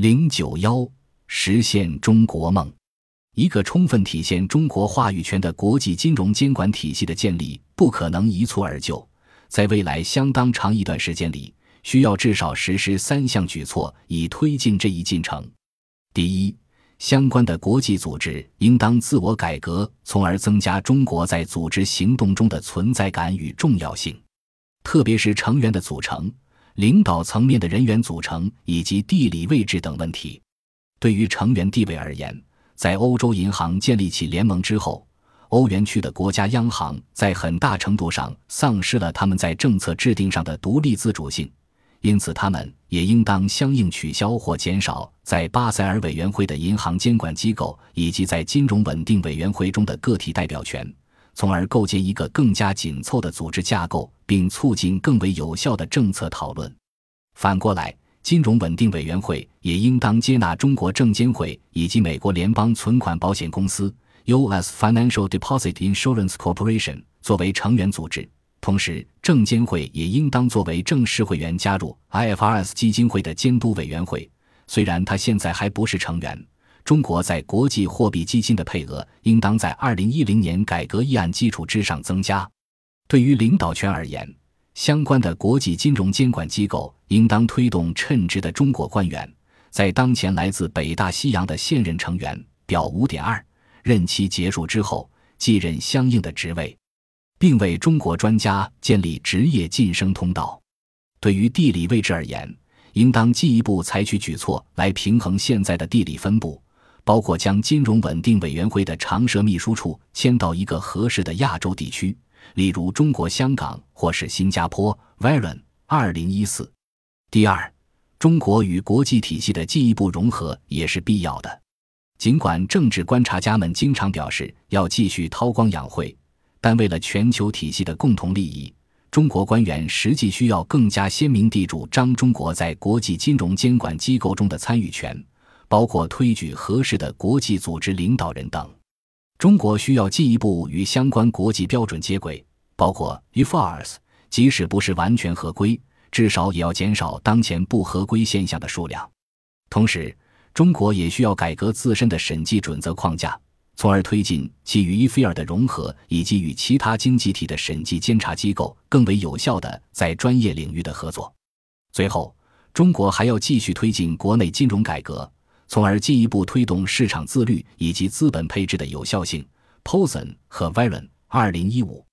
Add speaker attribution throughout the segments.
Speaker 1: 零九幺实现中国梦，一个充分体现中国话语权的国际金融监管体系的建立，不可能一蹴而就，在未来相当长一段时间里，需要至少实施三项举措以推进这一进程。第一，相关的国际组织应当自我改革，从而增加中国在组织行动中的存在感与重要性，特别是成员的组成。领导层面的人员组成以及地理位置等问题，对于成员地位而言，在欧洲银行建立起联盟之后，欧元区的国家央行在很大程度上丧失了他们在政策制定上的独立自主性，因此他们也应当相应取消或减少在巴塞尔委员会的银行监管机构以及在金融稳定委员会中的个体代表权。从而构建一个更加紧凑的组织架构，并促进更为有效的政策讨论。反过来，金融稳定委员会也应当接纳中国证监会以及美国联邦存款保险公司 （U.S. Financial Deposit Insurance Corporation） 作为成员组织。同时，证监会也应当作为正式会员加入 IFRS 基金会的监督委员会，虽然它现在还不是成员。中国在国际货币基金的配额应当在二零一零年改革议案基础之上增加。对于领导权而言，相关的国际金融监管机构应当推动称职的中国官员在当前来自北大西洋的现任成员表五点二任期结束之后继任相应的职位，并为中国专家建立职业晋升通道。对于地理位置而言，应当进一步采取举措来平衡现在的地理分布。包括将金融稳定委员会的常设秘书处迁到一个合适的亚洲地区，例如中国香港或是新加坡。Varen 二零一四。第二，中国与国际体系的进一步融合也是必要的。尽管政治观察家们经常表示要继续韬光养晦，但为了全球体系的共同利益，中国官员实际需要更加鲜明地主张中国在国际金融监管机构中的参与权。包括推举合适的国际组织领导人等，中国需要进一步与相关国际标准接轨，包括 IFRS，即使不是完全合规，至少也要减少当前不合规现象的数量。同时，中国也需要改革自身的审计准则框架，从而推进其与 IFR 的融合，以及与其他经济体的审计监察机构更为有效的在专业领域的合作。最后，中国还要继续推进国内金融改革。从而进一步推动市场自律以及资本配置的有效性。Posen 和 Varen 二零一五。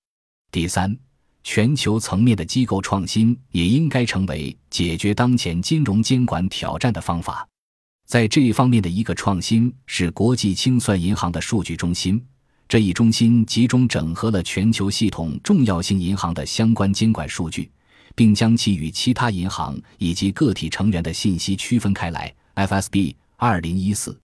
Speaker 1: 第三，全球层面的机构创新也应该成为解决当前金融监管挑战的方法。在这一方面的一个创新是国际清算银行的数据中心。这一中心集中整合了全球系统重要性银行的相关监管数据，并将其与其他银行以及个体成员的信息区分开来。FSB。二零一四，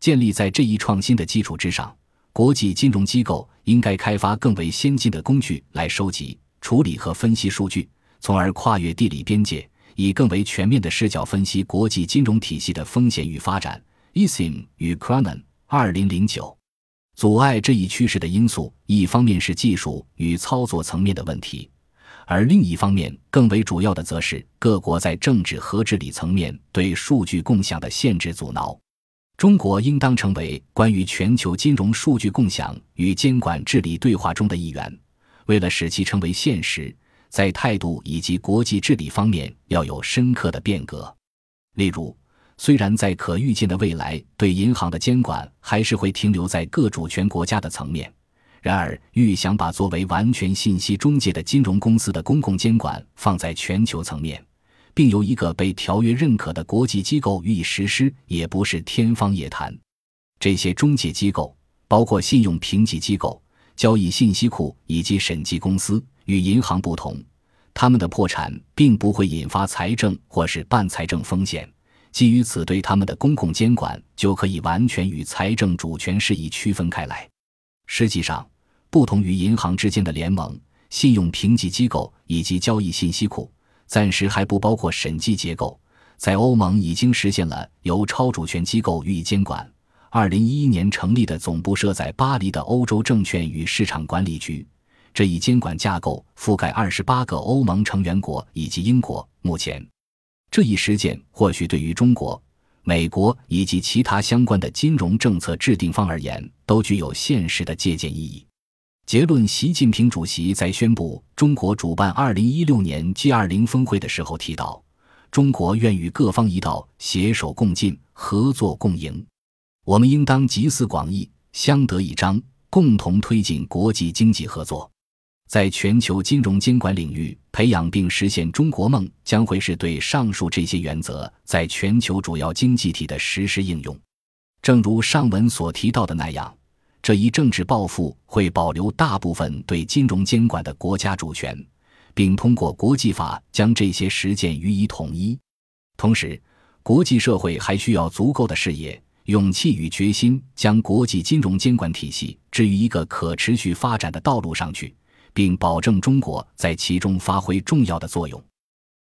Speaker 1: 建立在这一创新的基础之上，国际金融机构应该开发更为先进的工具来收集、处理和分析数据，从而跨越地理边界，以更为全面的视角分析国际金融体系的风险与发展。Esim 与 Cronin 二零零九，阻碍这一趋势的因素，一方面是技术与操作层面的问题。而另一方面，更为主要的则是各国在政治和治理层面对数据共享的限制阻挠。中国应当成为关于全球金融数据共享与监管治理对话中的一员。为了使其成为现实，在态度以及国际治理方面要有深刻的变革。例如，虽然在可预见的未来，对银行的监管还是会停留在各主权国家的层面。然而，欲想把作为完全信息中介的金融公司的公共监管放在全球层面，并由一个被条约认可的国际机构予以实施，也不是天方夜谭。这些中介机构包括信用评级机构、交易信息库以及审计公司，与银行不同，他们的破产并不会引发财政或是半财政风险。基于此，对他们的公共监管就可以完全与财政主权事宜区分开来。实际上，不同于银行之间的联盟、信用评级机构以及交易信息库，暂时还不包括审计结构。在欧盟已经实现了由超主权机构予以监管。二零一一年成立的总部设在巴黎的欧洲证券与市场管理局，这一监管架构覆盖二十八个欧盟成员国以及英国。目前，这一实践或许对于中国、美国以及其他相关的金融政策制定方而言，都具有现实的借鉴意义。结论：习近平主席在宣布中国主办2016年 G20 峰会的时候提到，中国愿与各方一道携手共进、合作共赢。我们应当集思广益，相得益彰，共同推进国际经济合作。在全球金融监管领域培养并实现中国梦，将会是对上述这些原则在全球主要经济体的实施应用。正如上文所提到的那样，这一政治抱负会保留大部分对金融监管的国家主权，并通过国际法将这些实践予以统一。同时，国际社会还需要足够的视野、勇气与决心，将国际金融监管体系置于一个可持续发展的道路上去。并保证中国在其中发挥重要的作用。